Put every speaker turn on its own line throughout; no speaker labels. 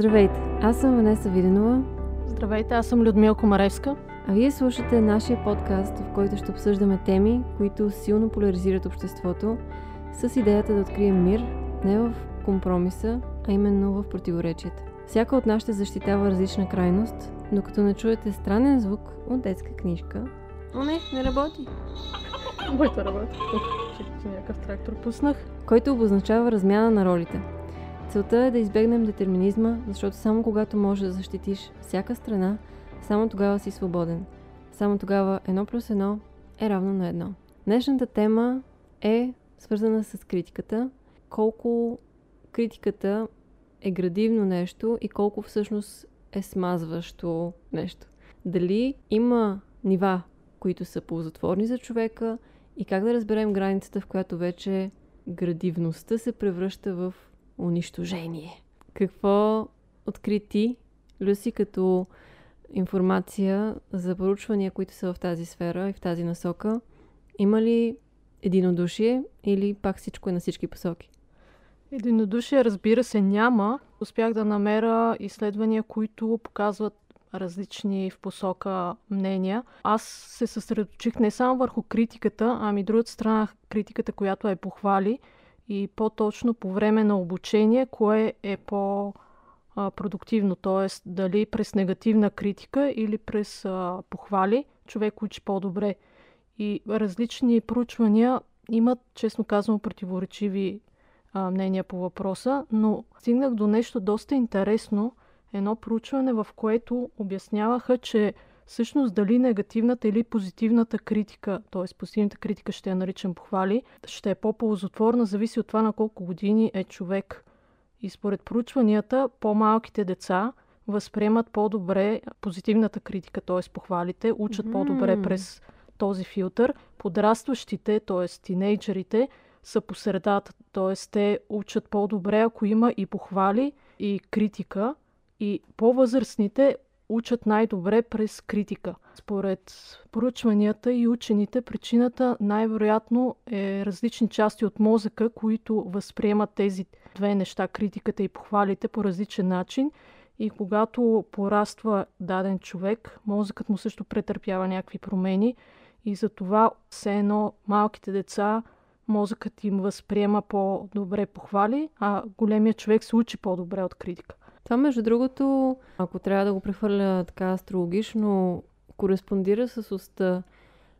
Здравейте, аз съм Ванеса Виденова.
Здравейте, аз съм Людмила Комаревска.
А вие слушате нашия подкаст, в който ще обсъждаме теми, които силно поляризират обществото, с идеята да открием мир не в компромиса, а именно в противоречията. Всяка от нас ще защитава различна крайност, докато не чуете странен звук от детска книжка. О, не, не работи.
Моята работа. Че някакъв трактор пуснах.
Който обозначава размяна на ролите. Целта е да избегнем детерминизма, защото само когато можеш да защитиш всяка страна, само тогава си свободен. Само тогава едно плюс едно е равно на едно. Днешната тема е свързана с критиката. Колко критиката е градивно нещо и колко всъщност е смазващо нещо. Дали има нива, които са ползотворни за човека и как да разберем границата, в която вече градивността се превръща в унищожение. Какво откри ти, Люси, като информация за поручвания, които са в тази сфера и в тази насока? Има ли единодушие или пак всичко е на всички посоки?
Единодушие, разбира се, няма. Успях да намеря изследвания, които показват различни в посока мнения. Аз се съсредоточих не само върху критиката, ами другата страна критиката, която е похвали и по-точно по време на обучение, кое е по- продуктивно, т.е. дали през негативна критика или през а, похвали човек учи по-добре. И различни проучвания имат, честно казано, противоречиви а, мнения по въпроса, но стигнах до нещо доста интересно, едно проучване, в което обясняваха, че всъщност дали негативната или позитивната критика, т.е. позитивната критика ще я наричам похвали, ще е по-ползотворна, зависи от това на колко години е човек. И според проучванията, по-малките деца възприемат по-добре позитивната критика, т.е. похвалите, учат mm. по-добре през този филтър. Подрастващите, т.е. тинейджерите, са по средата, т.е. те учат по-добре, ако има и похвали, и критика. И по-възрастните учат най-добре през критика. Според поручванията и учените, причината най-вероятно е различни части от мозъка, които възприемат тези две неща, критиката и похвалите по различен начин. И когато пораства даден човек, мозъкът му също претърпява някакви промени. И затова все едно малките деца мозъкът им възприема по-добре похвали, а големия човек се учи по-добре от критика.
Това, между другото, ако трябва да го прехвърля така астрологично, кореспондира с уста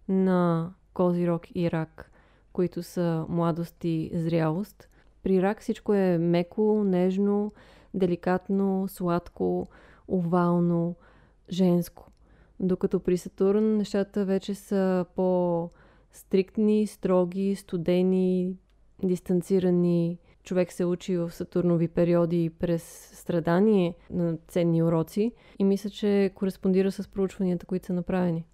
на Козирог и Рак, които са младост и зрялост. При Рак всичко е меко, нежно, деликатно, сладко, овално, женско. Докато при Сатурн нещата вече са по-стриктни, строги, студени, дистанцирани, човек се учи в Сатурнови периоди през страдание на ценни уроци и мисля, че кореспондира с проучванията, които са направени.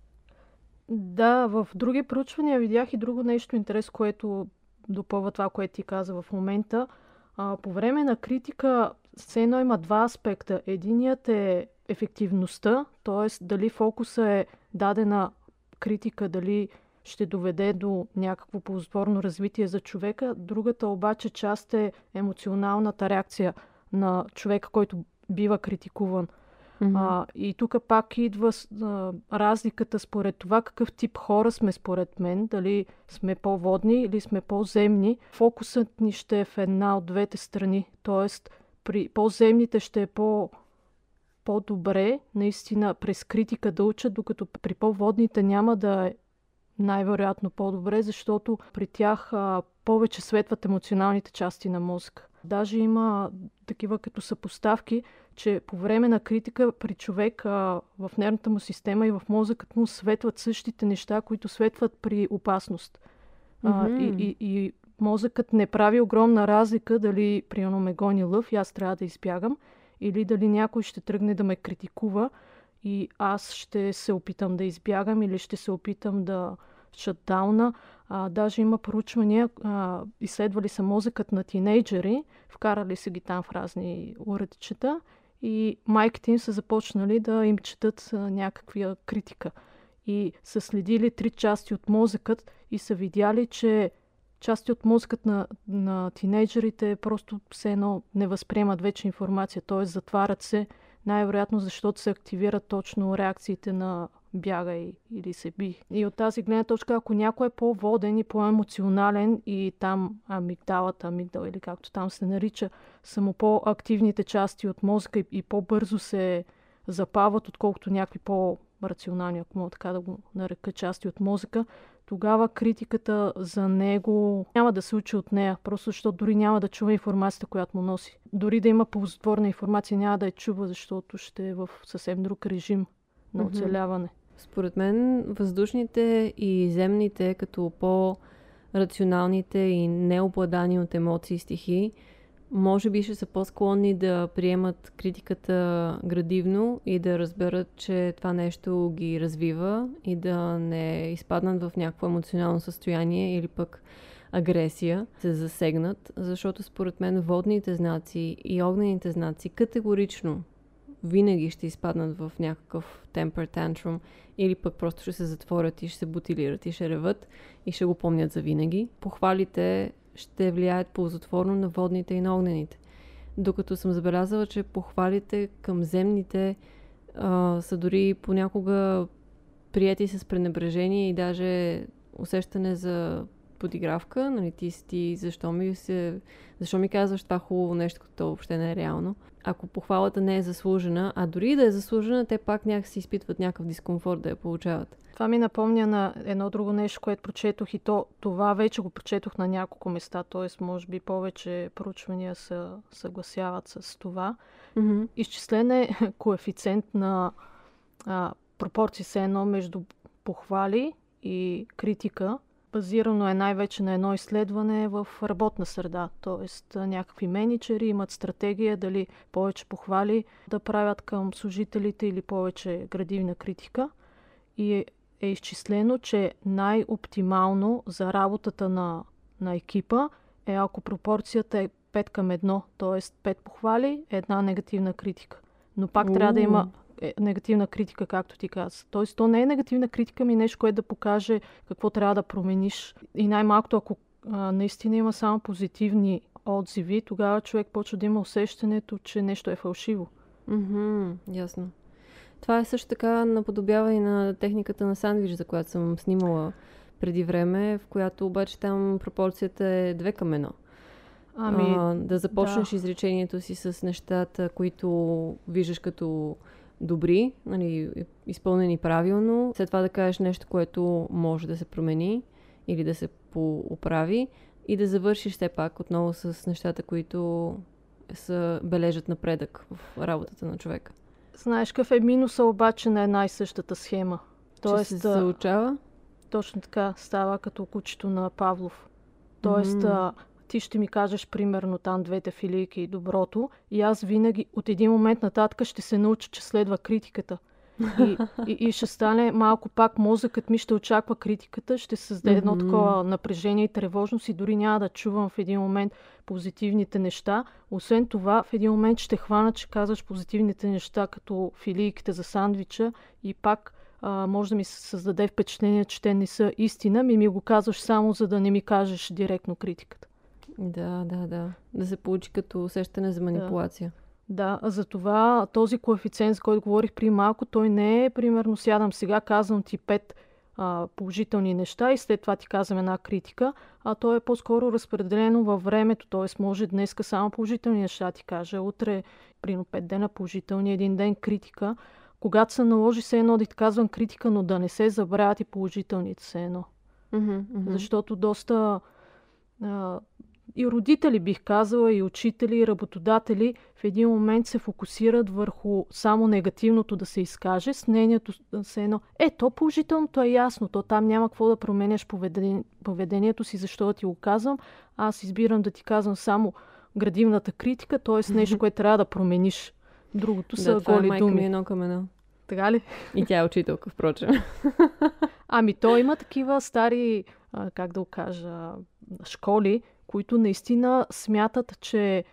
Да, в други проучвания видях и друго нещо интерес, което допълва това, което ти каза в момента. А, по време на критика все едно има два аспекта. Единият е ефективността, т.е. дали фокуса е дадена критика, дали ще доведе до някакво ползотворно развитие за човека. Другата обаче част е емоционалната реакция на човека, който бива критикуван. Mm-hmm. А, и тук пак идва а, разликата според това какъв тип хора сме според мен, дали сме по-водни или сме по-земни. Фокусът ни ще е в една от двете страни, т.е. при по-земните ще е по- по-добре наистина през критика да учат, докато при по-водните няма да е най-вероятно по-добре, защото при тях а, повече светват емоционалните части на мозъка. Даже има такива като съпоставки, че по време на критика при човек а, в нервната му система и в мозъкът му светват същите неща, които светват при опасност. А, mm-hmm. и, и, и мозъкът не прави огромна разлика дали примерно ме гони лъв и аз трябва да избягам, или дали някой ще тръгне да ме критикува и аз ще се опитам да избягам или ще се опитам да шатдауна. А, даже има проучвания, а, изследвали са мозъкът на тинейджери, вкарали са ги там в разни уредчета и майките им са започнали да им четат а, някаква критика. И са следили три части от мозъкът и са видяли, че части от мозъкът на, на тинейджерите просто все едно не възприемат вече информация, т.е. затварят се, най-вероятно защото се активират точно реакциите на бягай или се би. И от тази гледна точка, ако някой е по-воден и по-емоционален и там амигдалата, амигдал или както там се нарича, само по-активните части от мозъка и, и по-бързо се запават, отколкото някакви по-рационални, ако мога така да го нарека, части от мозъка, тогава критиката за него няма да се учи от нея, просто защото дори няма да чува информацията, която му носи. Дори да има ползотворна информация, няма да я чува, защото ще е в съвсем друг режим на оцеляване.
Според мен въздушните и земните, като по-рационалните и необладани от емоции стихи, може би ще са по-склонни да приемат критиката градивно и да разберат, че това нещо ги развива и да не изпаднат в някакво емоционално състояние или пък агресия, се засегнат, защото според мен водните знаци и огнените знаци категорично винаги ще изпаднат в някакъв temper tantrum или пък просто ще се затворят и ще се бутилират и ще реват и ще го помнят за винаги. Похвалите ще влияят ползотворно на водните и на огнените. Докато съм забелязала, че похвалите към земните а, са дори понякога прияти с пренебрежение и даже усещане за подигравка, нали, ти си ти, защо ми, се, защо ми казваш това хубаво нещо, като въобще не е реално. Ако похвалата не е заслужена, а дори да е заслужена, те пак някакси изпитват някакъв дискомфорт да я получават.
Това ми напомня на едно друго нещо, което прочетох и то, това вече го прочетох на няколко места, т.е. може би повече проучвания се съгласяват с това.
Mm-hmm.
Изчислен е коефициент на а, пропорции се едно между похвали и критика базирано е най-вече на едно изследване в работна среда. Тоест някакви менеджери имат стратегия дали повече похвали да правят към служителите или повече градивна критика. И е изчислено, че най-оптимално за работата на, на екипа е ако пропорцията е 5 към 1, т.е. 5 похвали, една негативна критика. Но пак трябва да има е негативна критика, както ти каза. Тоест, то не е негативна критика, ми нещо, което да покаже какво трябва да промениш. И най-малкото, ако а, наистина има само позитивни отзиви, тогава човек почва да има усещането, че нещо е фалшиво.
Mm-hmm, ясно. Това е също така наподобява и на техниката на сандвич, за която съм снимала преди време, в която обаче там пропорцията е две към едно.
Ами,
а, да започнеш
да.
изречението си с нещата, които виждаш като добри, нали, изпълнени правилно. След това да кажеш нещо, което може да се промени или да се поуправи и да завършиш все пак отново с нещата, които са, бележат напредък в работата на човека.
Знаеш какъв е минуса обаче на една и същата схема?
Тоест, Че се заучава?
Точно така, става като кучето на Павлов. Тоест, mm-hmm ти ще ми кажеш примерно там двете филийки и доброто и аз винаги от един момент нататък ще се науча, че следва критиката. И, и, и ще стане малко пак мозъкът ми ще очаква критиката, ще създаде едно такова напрежение и тревожност и дори няма да чувам в един момент позитивните неща. Освен това, в един момент ще хвана, че казваш позитивните неща, като филийките за сандвича и пак а, може да ми се създаде впечатление, че те не са истина, ми ми го казваш само за да не ми кажеш директно критиката.
Да, да, да. Да се получи като усещане за манипулация.
Да, да за това този коефициент, за който говорих при малко, той не е, примерно, сядам сега, казвам ти пет а, положителни неща и след това ти казвам една критика, а то е по-скоро разпределено във времето, т.е. може днеска само положителни неща ти кажа, утре, примерно пет дена положителни, един ден критика. Когато се наложи се едно да ти казвам критика, но да не се забравят и положителните се едно.
Mm-hmm, mm-hmm.
Защото доста а, и родители, бих казала, и учители, и работодатели в един момент се фокусират върху само негативното да се изкаже, с мнението се едно. Е, то положителното е ясно, то там няма какво да променяш поведение, поведението си, защото ти го казвам. Аз избирам да ти казвам само градивната критика, т.е. нещо, което трябва да промениш. Другото са
да, това
голи
е
думи.
Ми едно към едно.
Така ли?
И тя е учителка, впрочем.
ами то има такива стари, как да го кажа, школи, които наистина смятат, че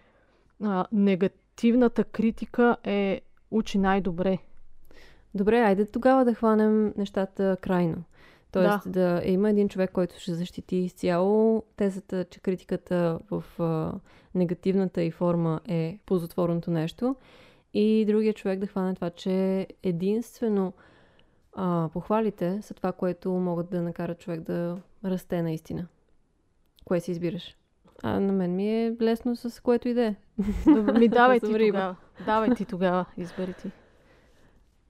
а, негативната критика е учи най-добре.
Добре, айде тогава да хванем нещата крайно. Тоест да. да има един човек, който ще защити изцяло тезата, че критиката в а, негативната и форма е ползотворното нещо. И другия човек да хване това, че единствено а, похвалите са това, което могат да накарат човек да расте наистина. Кое си избираш? А на мен ми е лесно с което иде.
Ми давай ти тогава. Давай ти тогава, избери ти.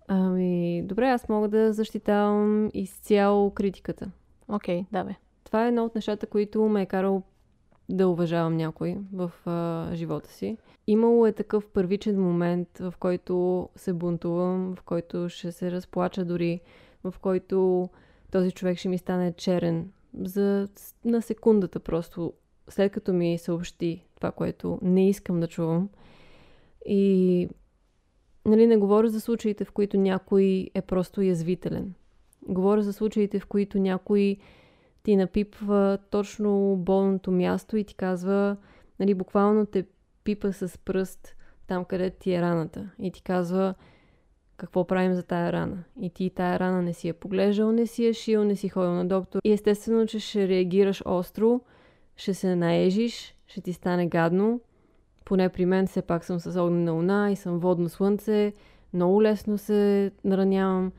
Ами, добре, аз мога да защитавам изцяло критиката.
Окей, okay, давай.
Това е едно от нещата, които ме е карал да уважавам някой в а, живота си. Имало е такъв първичен момент, в който се бунтувам, в който ще се разплача дори, в който този човек ще ми стане черен за, на секундата просто, след като ми съобщи това, което не искам да чувам. И нали, не говоря за случаите, в които някой е просто язвителен. Говоря за случаите, в които някой ти напипва точно болното място и ти казва, нали, буквално те пипа с пръст там, където ти е раната. И ти казва, какво правим за тая рана. И ти тая рана не си я поглеждал, не си я шил, не си ходил на доктор. И естествено, че ще реагираш остро, ще се наежиш, ще ти стане гадно. Поне при мен все пак съм с огнена луна и съм водно слънце. Много лесно се наранявам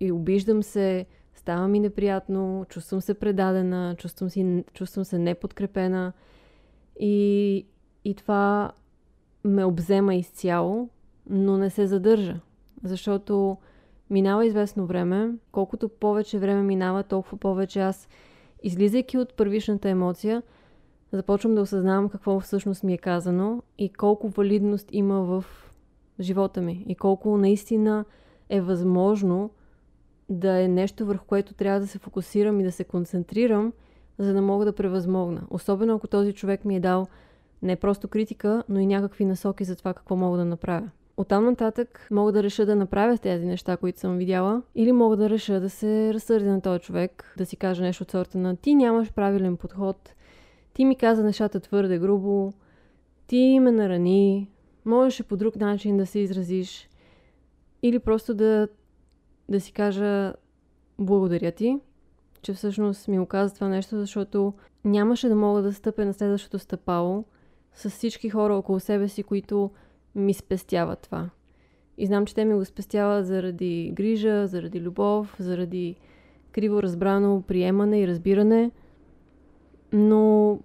и обиждам се, става ми неприятно, чувствам се предадена, чувствам, си, чувствам се неподкрепена. И, и това ме обзема изцяло, но не се задържа. Защото минава известно време, колкото повече време минава, толкова повече аз, излизайки от първичната емоция, започвам да осъзнавам какво всъщност ми е казано и колко валидност има в живота ми и колко наистина е възможно да е нещо върху което трябва да се фокусирам и да се концентрирам, за да мога да превъзмогна. Особено ако този човек ми е дал не просто критика, но и някакви насоки за това какво мога да направя. Оттам нататък мога да реша да направя тези неща, които съм видяла, или мога да реша да се разсърдя на този човек, да си кажа нещо от сорта на ти нямаш правилен подход, ти ми каза нещата твърде грубо, ти ме нарани, можеше по друг начин да се изразиш, или просто да, да си кажа благодаря ти, че всъщност ми оказа това нещо, защото нямаше да мога да стъпя на следващото стъпало с всички хора около себе си, които ми спестява това. И знам, че те ми го спестяват заради грижа, заради любов, заради криво разбрано приемане и разбиране. Но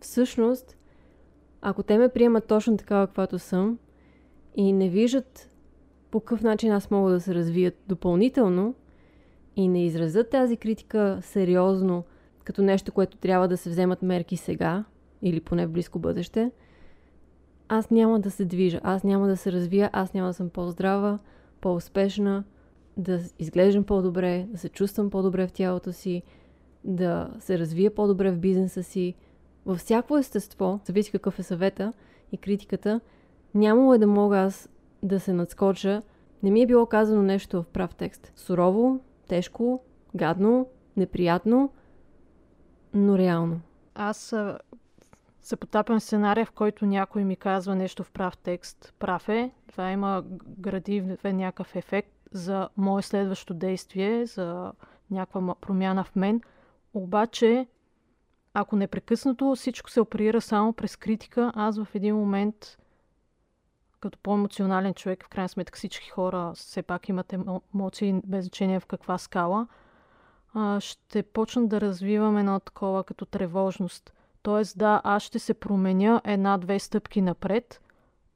всъщност, ако те ме приемат точно такава, каквато съм, и не виждат по какъв начин аз мога да се развият допълнително, и не изразят тази критика сериозно, като нещо, което трябва да се вземат мерки сега, или поне в близко бъдеще – аз няма да се движа, аз няма да се развия, аз няма да съм по-здрава, по-успешна, да изглеждам по-добре, да се чувствам по-добре в тялото си, да се развия по-добре в бизнеса си. Във всяко естество, зависи какъв е съвета и критиката, нямало е да мога аз да се надскоча. Не ми е било казано нещо в прав текст. Сурово, тежко, гадно, неприятно, но реално.
Аз се потапям сценария, в който някой ми казва нещо в прав текст. Прав е. Това има градивен някакъв ефект за мое следващо действие, за някаква промяна в мен. Обаче, ако непрекъснато всичко се оперира само през критика, аз в един момент, като по-емоционален човек, в крайна сметка всички хора все пак имат емоции, без значение в каква скала, ще почна да развивам едно такова като тревожност. Тоест, да, аз ще се променя една-две стъпки напред,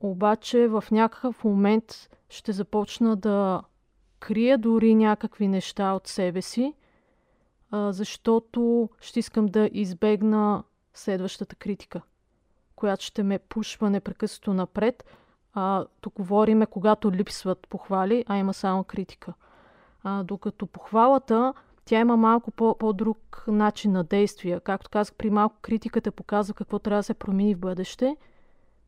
обаче в някакъв момент ще започна да крия дори някакви неща от себе си, защото ще искам да избегна следващата критика, която ще ме пушва непрекъснато напред. А, тук говориме, когато липсват похвали, а има само критика. А, докато похвалата тя има малко по- по-друг начин на действие. Както казах, при малко критиката показва какво трябва да се промени в бъдеще,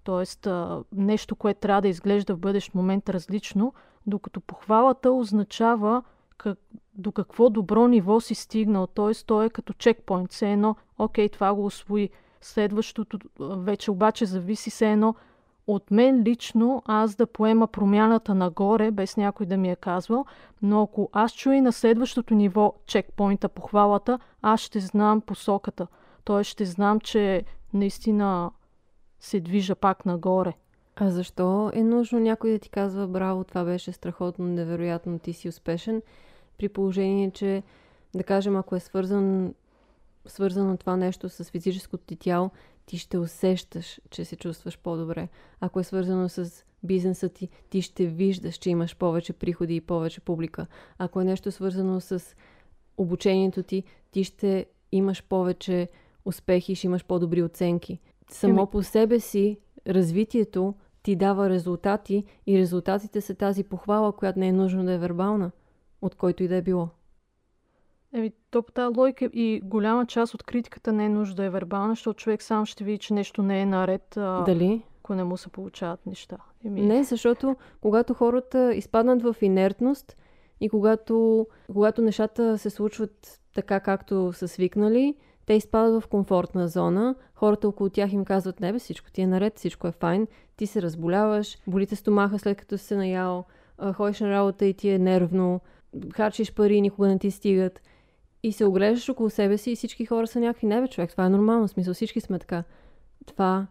т.е. нещо, което трябва да изглежда в бъдещ момент различно, докато похвалата означава как, до какво добро ниво си стигнал. Т.е. то е като чекпоинт. Все едно, окей, това го освои. Следващото вече обаче зависи се едно от мен лично аз да поема промяната нагоре, без някой да ми е казвал, но ако аз чуя на следващото ниво чекпоинта, похвалата, аз ще знам посоката. Тоест ще знам, че наистина се движа пак нагоре.
А защо е нужно някой да ти казва браво, това беше страхотно, невероятно, ти си успешен, при положение, че да кажем, ако е свързан, свързано това нещо с физическото ти тяло, ти ще усещаш, че се чувстваш по-добре. Ако е свързано с бизнеса ти, ти ще виждаш, че имаш повече приходи и повече публика. Ако е нещо свързано с обучението ти, ти ще имаш повече успехи, ще имаш по-добри оценки. Само по себе си развитието ти дава резултати и резултатите са тази похвала, която не е нужно да е вербална, от който и да е било.
Еми, то по тази логика и голяма част от критиката не е нужда да е вербална, защото човек сам ще види, че нещо не е наред. А...
Дали?
Ако не му се получават неща.
Еми... Не, защото когато хората изпаднат в инертност и когато, когато нещата се случват така, както са свикнали, те изпадат в комфортна зона, хората около тях им казват, не бе, всичко ти е наред, всичко е файн, ти се разболяваш, болите стомаха след като си се наял, ходиш на работа и ти е нервно, харчиш пари, никога не ти стигат. И се оглеждаш около себе си и всички хора са някакви, не човек, това е нормално, смисъл, всички сме така. Това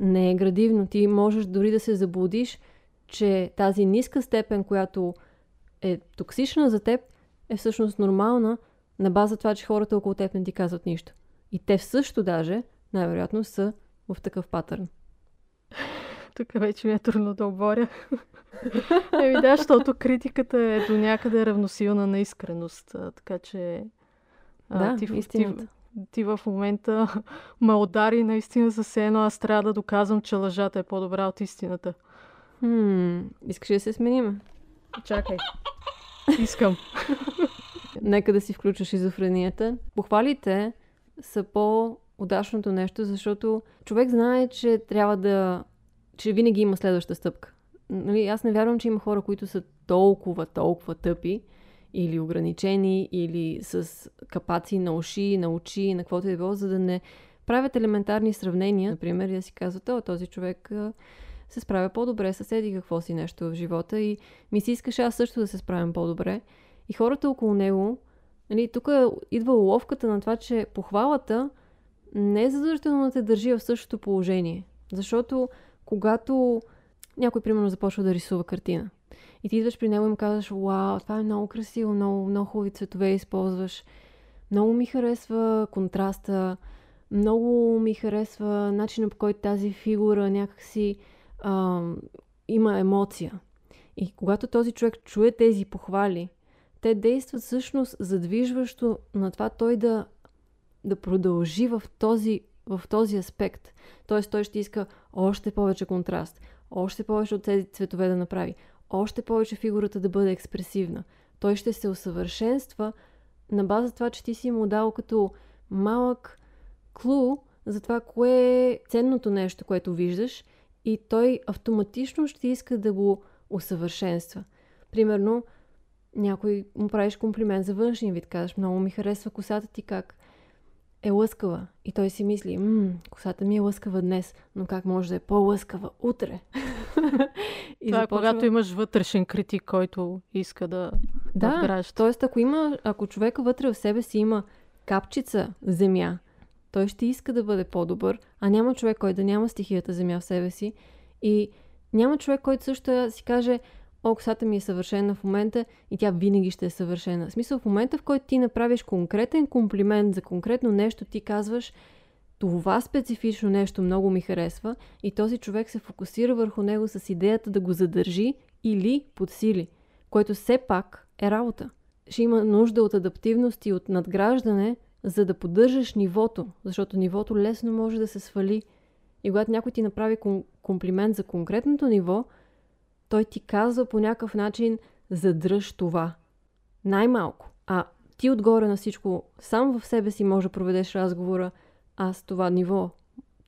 не е градивно. Ти можеш дори да се заблудиш, че тази ниска степен, която е токсична за теб, е всъщност нормална, на база това, че хората около теб не ти казват нищо. И те също даже, най-вероятно, са в такъв патърн.
Тук вече ми е трудно да оборя. Еми да, защото критиката е до някъде равносилна на искреност. Така че...
Да, ти,
ти, ти в момента ме удари наистина за едно, аз трябва да доказвам, че лъжата е по-добра от истината.
Хм, искаш да се сменим?
Чакай. Искам.
Нека да си включиш изофренията. Похвалите са по-удачното нещо, защото човек знае, че трябва да... че винаги има следваща стъпка. Нали, аз не вярвам, че има хора, които са толкова, толкова тъпи или ограничени, или с капаци на уши, на очи, на каквото е било, за да не правят елементарни сравнения. Например, да си казват, о, този човек се справя по-добре, съседи какво си нещо в живота и ми се искаше аз също да се справям по-добре. И хората около него, нали, тук идва уловката на това, че похвалата не е задължително да те държи в същото положение. Защото когато някой, примерно, започва да рисува картина и ти идваш при него и му казваш, вау, това е много красиво, много, много хубави цветове използваш, много ми харесва контраста, много ми харесва начинът по който тази фигура някакси а, има емоция. И когато този човек чуе тези похвали, те действат всъщност задвижващо на това той да, да продължи в този, в този аспект. Тоест той ще иска още повече контраст, още повече от тези цветове да направи, още повече фигурата да бъде експресивна. Той ще се усъвършенства на база това, че ти си му дал като малък клу за това, кое е ценното нещо, което виждаш и той автоматично ще иска да го усъвършенства. Примерно, някой му правиш комплимент за външния вид, казваш, много ми харесва косата ти как е лъскава. И той си мисли, мм, косата ми е лъскава днес, но как може да е по-лъскава утре?
и Това е започва... когато имаш вътрешен критик, който иска да
Да, т.е. ако, има, ако човека вътре в себе си има капчица земя, той ще иска да бъде по-добър, а няма човек, който да няма стихията земя в себе си. И няма човек, който също си каже, о, косата ми е съвършена в момента и тя винаги ще е съвършена. В смисъл, в момента, в който ти направиш конкретен комплимент за конкретно нещо, ти казваш, това специфично нещо много ми харесва и този човек се фокусира върху него с идеята да го задържи или подсили, което все пак е работа. Ще има нужда от адаптивност и от надграждане, за да поддържаш нивото, защото нивото лесно може да се свали. И когато някой ти направи комплимент за конкретното ниво, той ти казва по някакъв начин задръж това. Най-малко. А ти отгоре на всичко, сам в себе си може да проведеш разговора, аз това ниво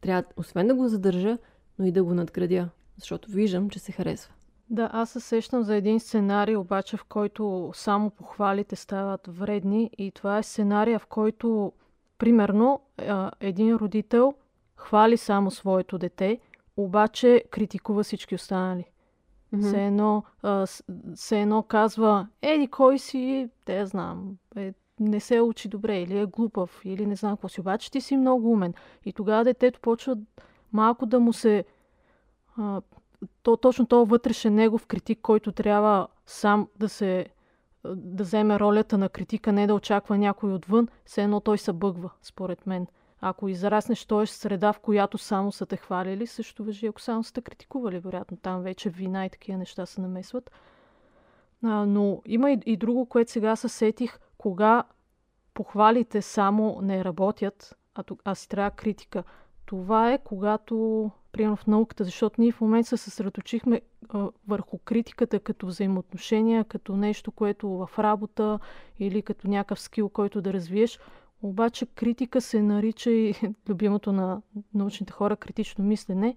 трябва, освен да го задържа, но и да го надградя, защото виждам, че се харесва.
Да, аз се сещам за един сценарий, обаче в който само похвалите стават вредни и това е сценария, в който, примерно, един родител хвали само своето дете, обаче критикува всички останали. Mm-hmm. Все, едно, а, все едно казва, еди кой си, те знам, е, не се учи добре, или е глупав, или не знам какво си. Обаче ти си много умен. И тогава детето почва малко да му се... А, то, точно този вътрешен негов критик, който трябва сам да се да вземе ролята на критика, не да очаква някой отвън, все едно той се бъгва, според мен. Ако израснеш този среда, в която само са те хвалили, също въжи, ако само са те критикували, вероятно там вече вина и такива неща се намесват. А, но има и, и друго, което сега се сетих, кога похвалите само не работят, а, а си трябва критика. Това е когато, примерно в науката, защото ние в момента се съсредоточихме а, върху критиката като взаимоотношения, като нещо, което в работа или като някакъв скил, който да развиеш. Обаче критика се нарича и любимото на научните хора критично мислене.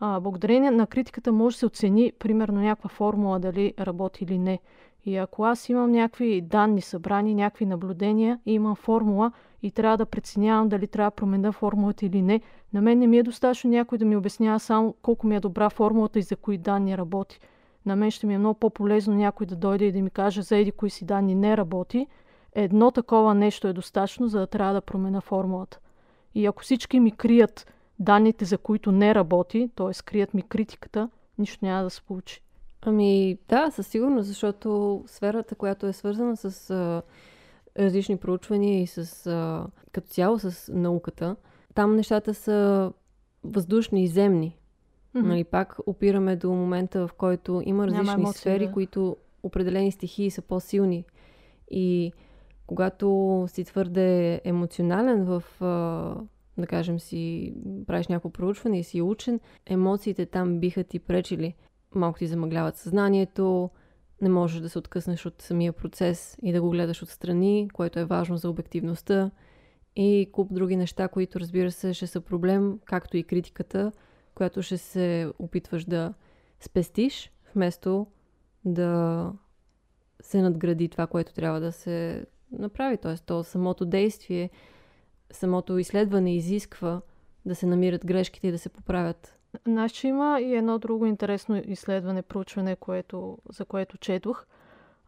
А, благодарение на критиката може да се оцени, примерно, някаква формула дали работи или не. И ако аз имам някакви данни събрани, някакви наблюдения и имам формула и трябва да преценявам дали трябва да променя формулата или не, на мен не ми е достатъчно някой да ми обяснява само колко ми е добра формулата и за кои данни работи. На мен ще ми е много по-полезно някой да дойде и да ми каже за еди кои си данни не работи. Едно такова нещо е достатъчно, за да трябва да променя формулата. И ако всички ми крият данните, за които не работи, т.е. крият ми критиката, нищо няма да се получи.
Ами да, със сигурност, защото сферата, която е свързана с а, различни проучвания и с а, като цяло с науката, там нещата са въздушни и земни. Mm-hmm. Нали, пак опираме до момента, в който има различни емоции, сфери, да. които определени стихии са по-силни. И когато си твърде емоционален в, да кажем си, правиш някакво проучване и си учен, емоциите там биха ти пречили. Малко ти замъгляват съзнанието, не можеш да се откъснеш от самия процес и да го гледаш отстрани, което е важно за обективността. И куп други неща, които разбира се ще са проблем, както и критиката, която ще се опитваш да спестиш, вместо да се надгради това, което трябва да се направи. Тоест, то самото действие, самото изследване изисква да се намират грешките и да се поправят
Значи има и едно друго интересно изследване, проучване, което, за което четох.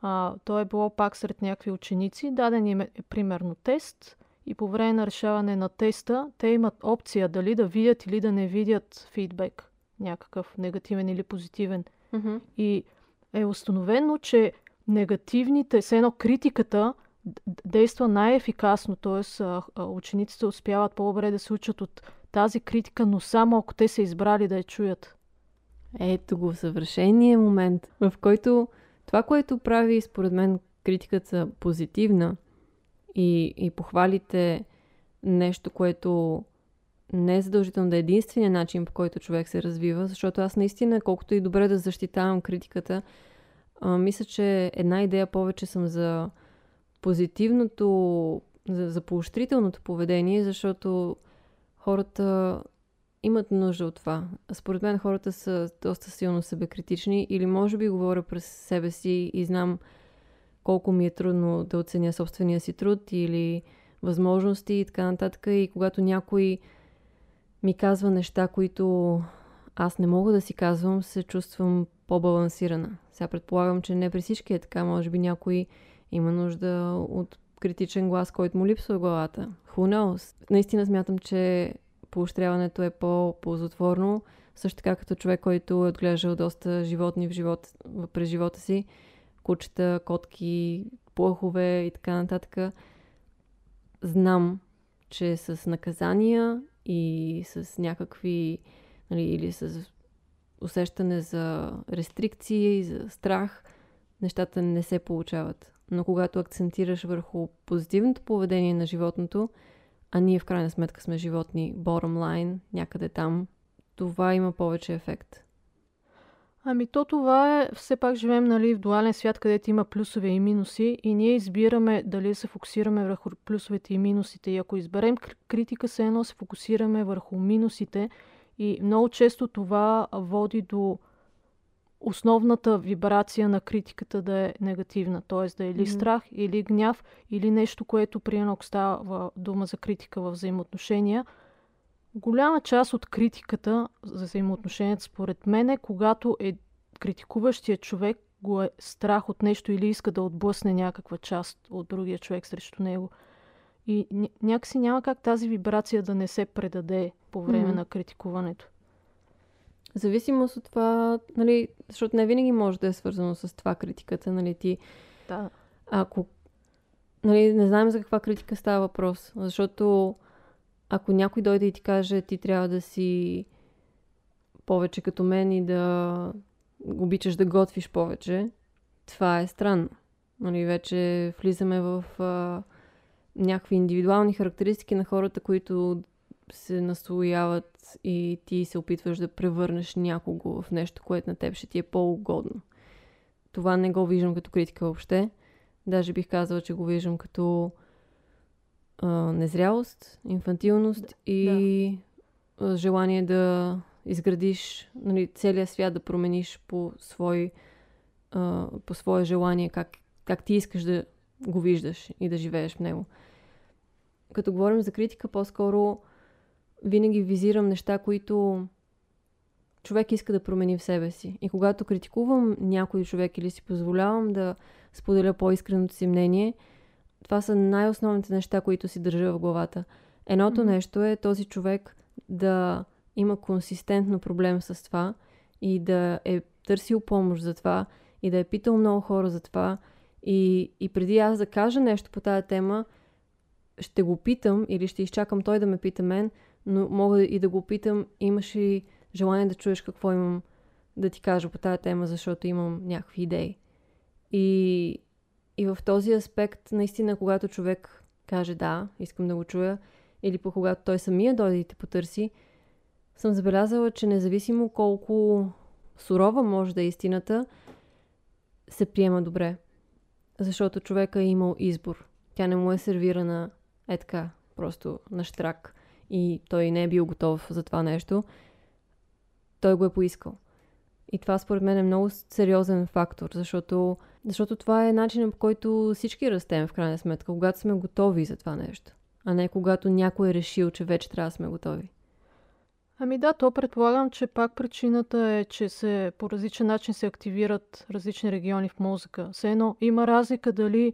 А, то е било пак сред някакви ученици. Даден им е примерно тест и по време на решаване на теста те имат опция дали да видят или да не видят фидбек, някакъв негативен или позитивен.
Mm-hmm.
И е установено, че негативните, все едно критиката действа най-ефикасно, т.е. учениците успяват по-добре да се учат от тази критика, но само ако те са избрали да я чуят.
Ето го, съвършения момент, в който това, което прави, според мен, критиката позитивна и, и похвалите нещо, което не е задължително да е единствения начин, по който човек се развива, защото аз наистина, колкото и добре да защитавам критиката, а, мисля, че една идея повече съм за позитивното, за, за поощрителното поведение, защото хората имат нужда от това. Според мен хората са доста силно себекритични или може би говоря през себе си и знам колко ми е трудно да оценя собствения си труд или възможности и така нататък. И когато някой ми казва неща, които аз не мога да си казвам, се чувствам по-балансирана. Сега предполагам, че не при всички е така. Може би някой има нужда от критичен глас, който му липсва в главата. Who knows? Наистина смятам, че поощряването е по-ползотворно. Също така като човек, който е отглеждал доста животни в живот, през живота си, кучета, котки, плъхове и така нататък, знам, че с наказания и с някакви, нали, или с усещане за рестрикции, за страх, нещата не се получават. Но когато акцентираш върху позитивното поведение на животното, а ние в крайна сметка сме животни bottom line, някъде там, това има повече ефект.
Ами то това е, все пак живеем нали, в дуален свят, където има плюсове и минуси и ние избираме дали се фокусираме върху плюсовете и минусите. И ако изберем критика, се едно се фокусираме върху минусите и много често това води до основната вибрация на критиката да е негативна, т.е. да е или mm-hmm. страх, или гняв, или нещо, което, примерно, ако става дума за критика в взаимоотношения, Голяма част от критиката за взаимоотношенията според мен е когато е критикуващия човек го е страх от нещо или иска да отблъсне някаква част от другия човек срещу него. И някакси няма как тази вибрация да не се предаде по време mm-hmm. на критикуването.
Зависимост от това, нали, защото не винаги може да е свързано с това критиката, нали, ти.
Да.
Ако, нали, не знаем за каква критика става въпрос, защото ако някой дойде и ти каже, ти трябва да си повече като мен и да обичаш да готвиш повече, това е странно. Нали, вече влизаме в а, някакви индивидуални характеристики на хората, които се наслояват и ти се опитваш да превърнеш някого в нещо, което на теб ще ти е по-угодно. Това не го виждам като критика въобще. Даже бих казала, че го виждам като а, незрялост, инфантилност да, и да. желание да изградиш нали, целия свят, да промениш по, свой, а, по свое желание, как, как ти искаш да го виждаш и да живееш в него. Като говорим за критика, по-скоро винаги визирам неща, които човек иска да промени в себе си. И когато критикувам някой човек или си позволявам да споделя по-искреното си мнение, това са най-основните неща, които си държа в главата. Едното mm-hmm. нещо е този човек да има консистентно проблем с това и да е търсил помощ за това и да е питал много хора за това. И, и преди аз да кажа нещо по тази тема, ще го питам или ще изчакам той да ме пита мен, но мога и да го питам, имаш ли желание да чуеш какво имам да ти кажа по тази тема, защото имам някакви идеи. И, и в този аспект, наистина, когато човек каже да, искам да го чуя, или по когато той самия дойде и те потърси, съм забелязала, че независимо колко сурова може да е истината, се приема добре. Защото човека е имал избор. Тя не му е сервирана е така, просто на штрак. И той не е бил готов за това нещо. Той го е поискал. И това според мен е много сериозен фактор, защото, защото това е начинът по който всички растем в крайна сметка, когато сме готови за това нещо, а не когато някой е решил, че вече трябва да сме готови.
Ами да, то предполагам, че пак причината е, че се по различен начин се активират различни региони в мозъка. Все едно има разлика дали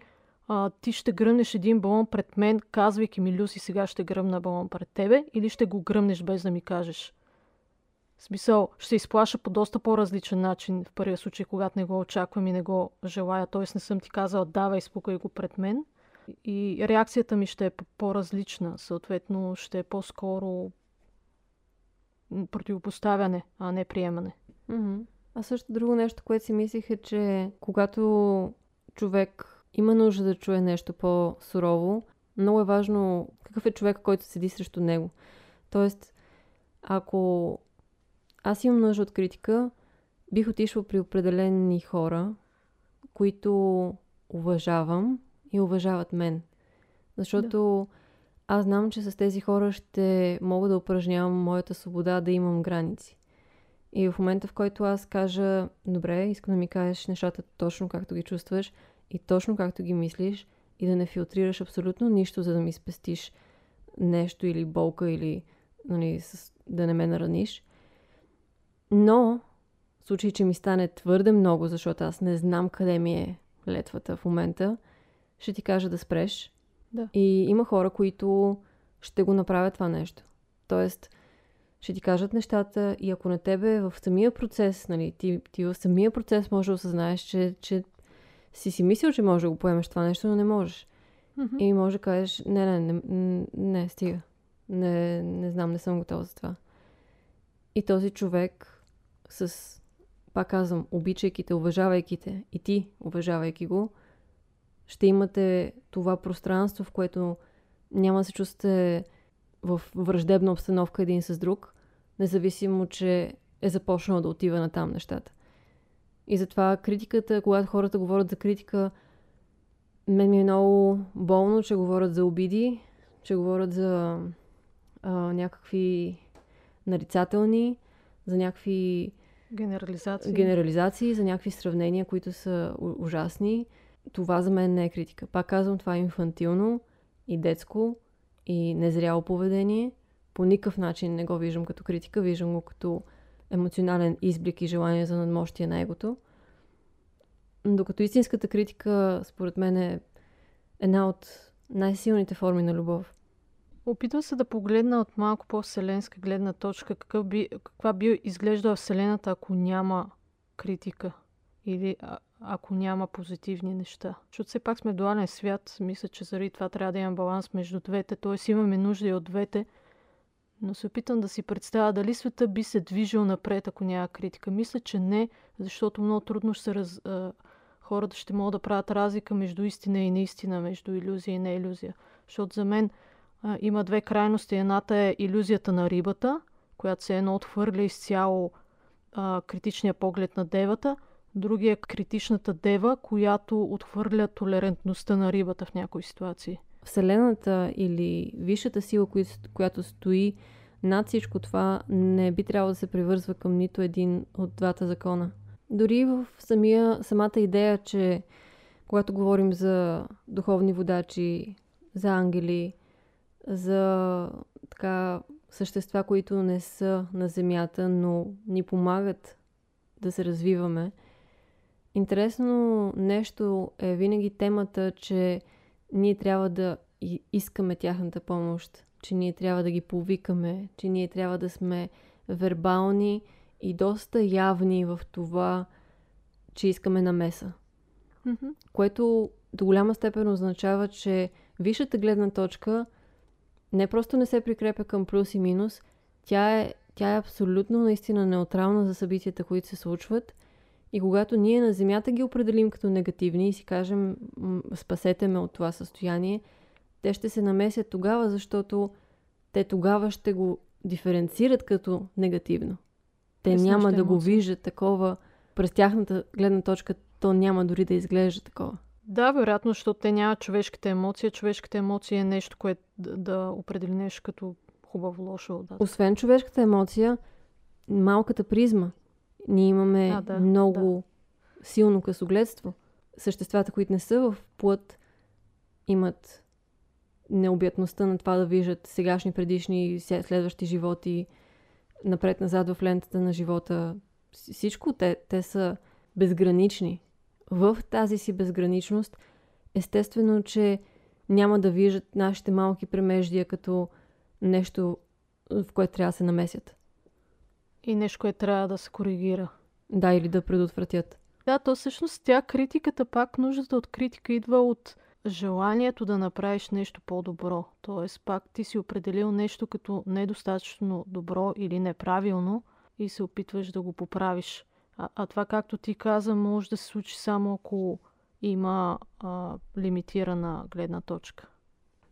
а, ти ще гръмнеш един балон пред мен, казвайки ми, Люси, сега ще гръмна балон пред тебе, или ще го гръмнеш без да ми кажеш. Смисъл, ще изплаша по доста по-различен начин в първия случай, когато не го очаквам и не го желая, т.е. не съм ти казала, давай, спукай го пред мен. И реакцията ми ще е по-различна, съответно ще е по-скоро противопоставяне, а не приемане.
Mm-hmm. А също друго нещо, което си мислих е, че когато човек има нужда да чуе нещо по-сурово, много е важно какъв е човек, който седи срещу него. Тоест, ако аз имам нужда от критика, бих отишла при определени хора, които уважавам и уважават мен. Защото да. аз знам, че с тези хора ще мога да упражнявам моята свобода да имам граници. И в момента, в който аз кажа, добре, искам да ми кажеш нещата точно както ги чувстваш и точно както ги мислиш и да не филтрираш абсолютно нищо, за да ми спестиш нещо или болка или нали, с, да не ме нараниш. Но, в случай, че ми стане твърде много, защото аз не знам къде ми е летвата в момента, ще ти кажа да спреш.
Да.
И има хора, които ще го направят това нещо. Тоест, ще ти кажат нещата и ако на тебе в самия процес, нали, ти, ти в самия процес може да осъзнаеш, че, че си си мислил, че може да го поемеш това нещо, но не можеш. Mm-hmm. И може да кажеш, не, не, не, не, не стига. Не, не знам, не съм готова за това. И този човек с, пак казвам, обичайки те, уважавайки те и ти, уважавайки го, ще имате това пространство, в което няма да се чувствате в враждебна обстановка един с друг, независимо, че е започнал да отива на там нещата. И затова критиката, когато хората говорят за критика, мен ми е много болно, че говорят за обиди, че говорят за а, някакви нарицателни, за някакви
генерализации.
генерализации, за някакви сравнения, които са ужасни. Това за мен не е критика. Пак казвам, това е инфантилно и детско и незряло поведение, по никакъв начин не го виждам като критика, виждам го като емоционален изблик и желание за надмощие на егото. Докато истинската критика, според мен, е една от най-силните форми на любов.
Опитвам се да погледна от малко по-вселенска гледна точка, какъв би, каква би изглеждала Вселената, ако няма критика или а, ако няма позитивни неща. Защото все пак сме дуален свят, мисля, че заради това трябва да има баланс между двете, т.е. имаме нужда и от двете, но се опитам да си представя дали света би се движил напред, ако няма критика. Мисля, че не, защото много трудно ще се раз, хората ще могат да правят разлика между истина и неистина, между иллюзия и неиллюзия. Защото за мен а, има две крайности. Едната е иллюзията на рибата, която се едно отхвърля изцяло а, критичния поглед на девата. Другия е критичната дева, която отхвърля толерантността на рибата в някои ситуации.
Вселената или висшата сила, която стои над всичко това, не би трябвало да се привързва към нито един от двата закона. Дори в самия, самата идея, че когато говорим за духовни водачи, за ангели, за така същества, които не са на Земята, но ни помагат да се развиваме. Интересно нещо е винаги темата, че ние трябва да искаме тяхната помощ, че ние трябва да ги повикаме, че ние трябва да сме вербални и доста явни в това, че искаме намеса.
Mm-hmm.
Което до голяма степен означава, че висшата гледна точка не просто не се прикрепя към плюс и минус, тя е, тя е абсолютно наистина неутрална за събитията, които се случват. И когато ние на Земята ги определим като негативни и си кажем спасете ме от това състояние, те ще се намесят тогава, защото те тогава ще го диференцират като негативно. Те Ясно, няма да го виждат такова през тяхната гледна точка, то няма дори да изглежда такова.
Да, вероятно, защото те нямат човешката емоция. Човешката емоция е нещо, което да, да определи нещо като хубаво, лошо. Да.
Освен човешката емоция, малката призма. Ние имаме а, да, много да. силно късогледство. Съществата, които не са в плът, имат необятността на това да виждат сегашни, предишни следващи животи напред-назад в лентата на живота. Всичко те, те са безгранични. В тази си безграничност, естествено, че няма да виждат нашите малки премеждия като нещо, в което трябва да се намесят.
И нещо, което трябва да се коригира.
Да, или да предотвратят.
Да, то всъщност тя критиката, пак нуждата от критика идва от желанието да направиш нещо по-добро. Тоест, пак ти си определил нещо като недостатъчно добро или неправилно и се опитваш да го поправиш. А, а това, както ти каза, може да се случи само ако има а, лимитирана гледна точка.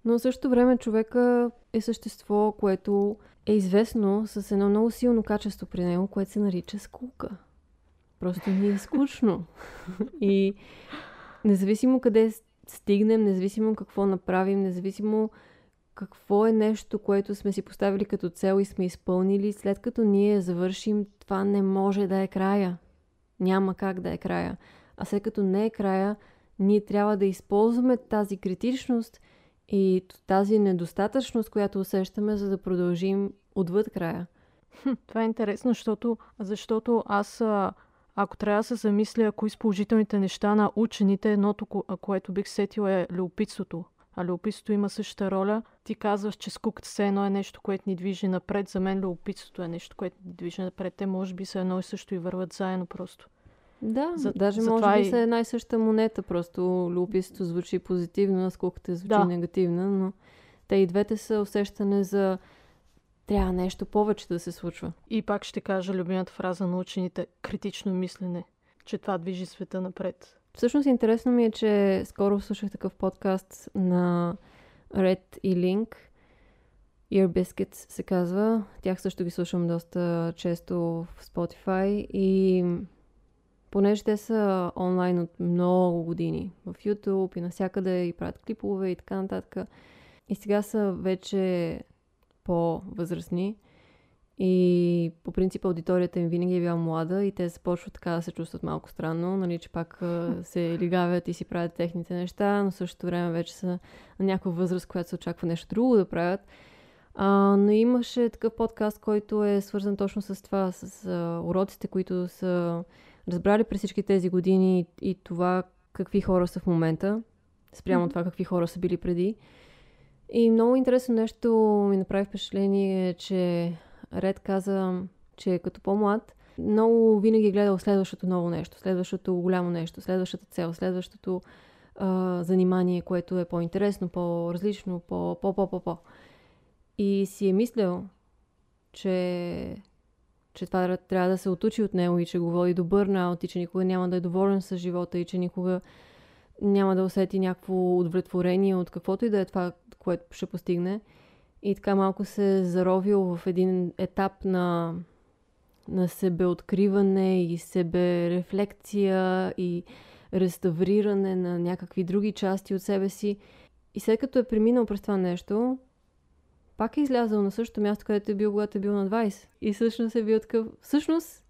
Но в същото време човека е същество, което е известно с едно много силно качество при него, което се нарича скука. Просто ни е скучно. И независимо къде стигнем, независимо какво направим, независимо какво е нещо, което сме си поставили като цел и сме изпълнили, след като ние завършим, това не може да е края. Няма как да е края. А след като не е края, ние трябва да използваме тази критичност и тази недостатъчност, която усещаме, за да продължим отвъд края.
Това е интересно, защото, защото аз ако трябва да се замисля кои са положителните неща на учените, едното, което бих сетила е любопитството. А любопитството има същата роля. Ти казваш, че скуката се едно е нещо, което ни движи напред. За мен любопитството е нещо, което ни движи напред. Те може би са едно и също и върват заедно просто.
Да, за, даже за може би и... са една и съща монета. Просто любопитството звучи позитивно, скуката звучи да. негативно, но те и двете са усещане за трябва нещо повече да се случва.
И пак ще кажа любимата фраза на учените критично мислене, че това движи света напред.
Всъщност интересно ми е, че скоро слушах такъв подкаст на Red и Link. Ear Biscuits се казва. Тях също ги слушам доста често в Spotify и понеже те са онлайн от много години в YouTube и навсякъде и правят клипове и така нататък. И сега са вече по-възрастни. И по принцип аудиторията им винаги е била млада и те започват така да се чувстват малко странно, нали, че пак се лигавят и си правят техните неща, но същото време вече са на някаква възраст, която се очаква нещо друго да правят. А, но имаше такъв подкаст, който е свързан точно с това, с а, уроците, които са разбрали през всички тези години и, това какви хора са в момента, спрямо mm-hmm. това какви хора са били преди. И много интересно нещо ми направи впечатление, че Ред каза, че като по-млад много винаги е гледал следващото ново нещо, следващото голямо нещо, следващата цел, следващото а, занимание, което е по-интересно, по-различно, по-по-по-по-по. И си е мислял, че, че това трябва да се отучи от него и че го води до бърнаут и че никога няма да е доволен с живота и че никога няма да усети някакво удовлетворение от каквото и да е това, което ще постигне. И така малко се е заровил в един етап на, на себеоткриване и себерефлекция и реставриране на някакви други части от себе си. И след като е преминал през това нещо, пак е излязъл на същото място, където е бил, когато е бил на 20. И всъщност е бил такъв... Всъщност,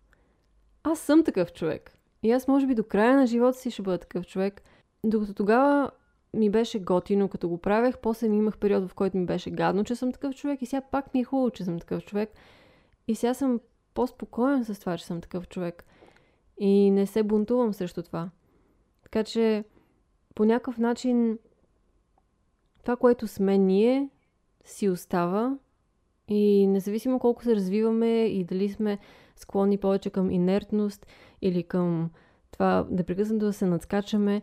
аз съм такъв човек. И аз може би до края на живота си ще бъда такъв човек. Докато тогава ми беше готино, като го правех, после ми имах период, в който ми беше гадно, че съм такъв човек и сега пак ми е хубаво, че съм такъв човек. И сега съм по-спокоен с това, че съм такъв човек. И не се бунтувам срещу това. Така че по някакъв начин това, което сме ние, си остава и независимо колко се развиваме и дали сме склонни повече към инертност или към това непрекъснато да се надскачаме,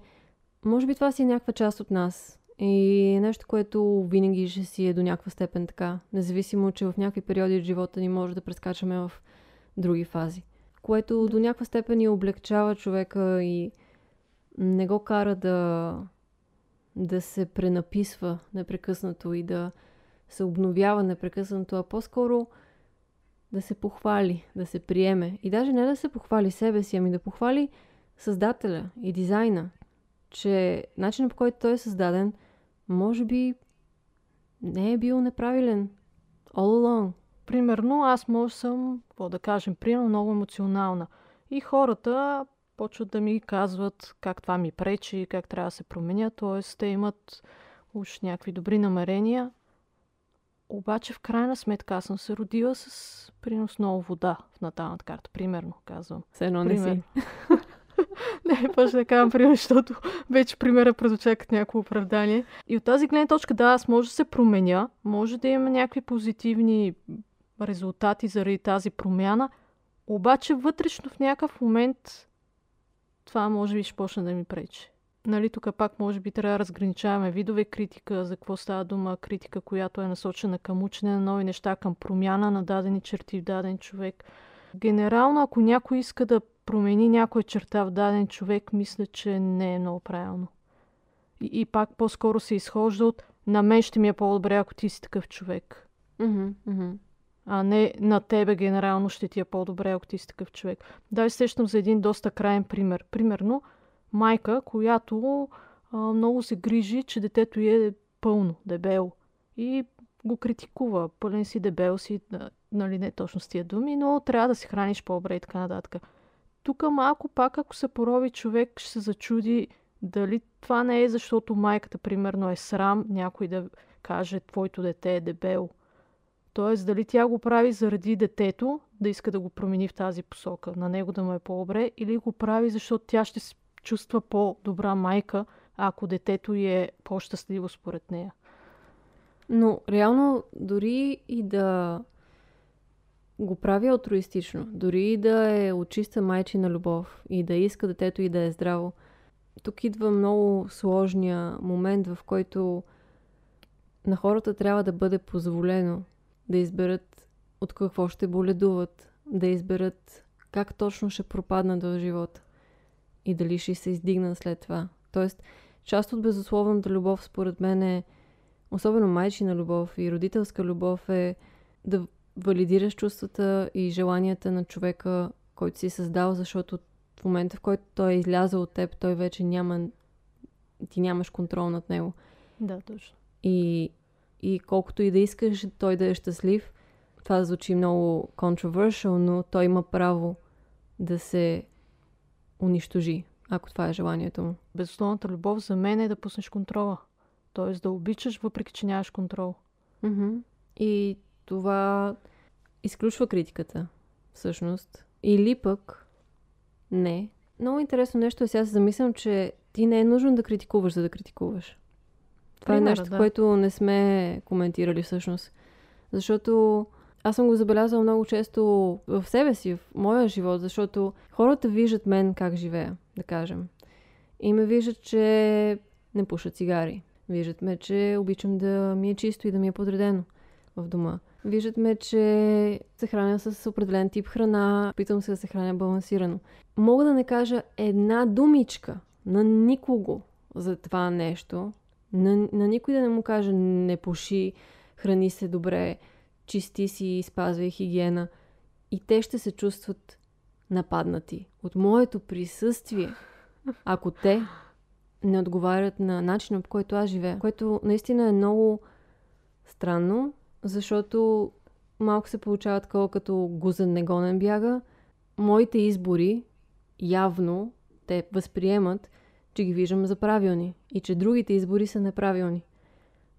може би това си е някаква част от нас. И е нещо, което винаги ще си е до някаква степен така. Независимо, че в някакви периоди от живота ни може да прескачаме в други фази. Което до някаква степен ни облегчава човека и не го кара да, да се пренаписва непрекъснато и да се обновява непрекъснато, а по-скоро да се похвали, да се приеме. И даже не да се похвали себе си, ами да похвали създателя и дизайна. Че начинът по който той е създаден, може би не е бил неправилен. All along.
Примерно, аз може съм, какво да кажем, примерно много емоционална. И хората почват да ми казват как това ми пречи, как трябва да се променя. Т.е. те имат уж някакви добри намерения, обаче в крайна сметка аз съм се родила с принос много вода в наталната карта. Примерно, казвам.
Все едно не си.
не, почна да казвам пример, защото вече примера прозвуча като някакво оправдание. И от тази гледна точка, да, аз може да се променя, може да има някакви позитивни резултати заради тази промяна, обаче вътрешно в някакъв момент това може би ще почне да ми пречи. Нали, тук пак може би трябва да разграничаваме видове критика, за какво става дума, критика, която е насочена към учене на нови неща, към промяна на дадени черти в даден човек. Генерално, ако някой иска да промени някоя черта в даден човек, мисля, че не е много правилно. И, и пак по-скоро се изхожда от на мен ще ми е по-добре, ако ти си такъв човек.
Mm-hmm, mm-hmm.
А не на тебе генерално ще ти е по-добре, ако ти си такъв човек. Да, сещам за един доста крайен пример. Примерно, майка, която а, много се грижи, че детето е пълно, дебело. И го критикува. Пълен си, дебел си, нали не точно с тия думи, но трябва да си храниш по-добре и така нататък. Тук малко пак, ако се порови човек, ще се зачуди дали това не е защото майката, примерно, е срам някой да каже твоето дете е дебело. Тоест, дали тя го прави заради детето, да иска да го промени в тази посока, на него да му е по-добре, или го прави, защото тя ще чувства по-добра майка, ако детето е по-щастливо според нея.
Но реално дори и да го прави алтруистично, дори и да е от чиста майчина любов и да иска детето и да е здраво, тук идва много сложния момент, в който на хората трябва да бъде позволено да изберат от какво ще боледуват, да изберат как точно ще пропаднат в живота и дали ще се издигна след това. Тоест, част от безусловната любов, според мен е, особено майчина любов и родителска любов е да валидираш чувствата и желанията на човека, който си създал, защото в момента, в който той е излязъл от теб, той вече няма... Ти нямаш контрол над него.
Да, точно.
И, и колкото и да искаш той да е щастлив, това звучи много controversial, но той има право да се унищожи, ако това е желанието му.
Безусловната любов за мен е да пуснеш контрола. Тоест да обичаш, въпреки че нямаш контрол.
Mm-hmm. И това изключва критиката, всъщност. Или пък не. Много интересно нещо е сега се замислям, че ти не е нужно да критикуваш, за да критикуваш. Това Примера, е нещо, да. което не сме коментирали всъщност. Защото аз съм го забелязала много често в себе си, в моя живот, защото хората виждат мен как живея, да кажем. И ме виждат, че не пуша цигари. Виждат ме, че обичам да ми е чисто и да ми е подредено в дома. Виждат ме, че се храня с определен тип храна, питам се да се храня балансирано. Мога да не кажа една думичка на никого за това нещо, на, на никой да не му кажа не пуши, храни се добре, чисти си, спазвай хигиена. И те ще се чувстват нападнати от моето присъствие, ако те не отговарят на начина, по който аз живея. Което наистина е много странно, защото малко се получава такова като гузен негонен бяга. Моите избори явно те възприемат, че ги виждам за правилни и че другите избори са неправилни.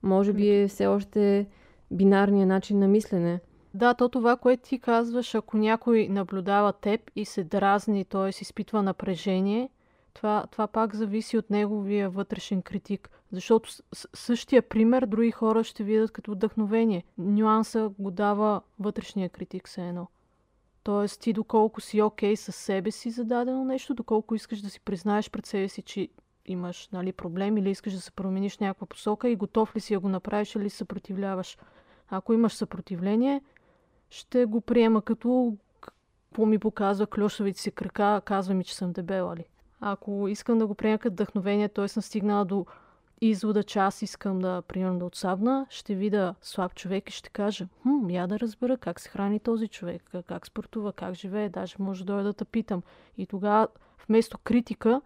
Може би е все още бинарния начин на мислене.
Да, то това, което ти казваш, ако някой наблюдава теб и се дразни, т.е. изпитва напрежение, това, това пак зависи от неговия вътрешен критик. Защото същия пример други хора ще видят като вдъхновение. Нюанса го дава вътрешния критик все едно. Тоест ти доколко си окей okay с себе си за дадено нещо, доколко искаш да си признаеш пред себе си, че имаш нали, проблем или искаш да се промениш някаква посока и готов ли си да го направиш или съпротивляваш. Ако имаш съпротивление, ще го приема като какво ми показва клюшовите си крака, казва ми, че съм дебела ли. Ако искам да го приема като вдъхновение, т.е. съм стигнала до извода, че аз искам да, примерно, да отсабна, ще видя слаб човек и ще кажа, хм, я да разбера как се храни този човек, как спортува, как живее, даже може да да те питам. И тогава, вместо критика,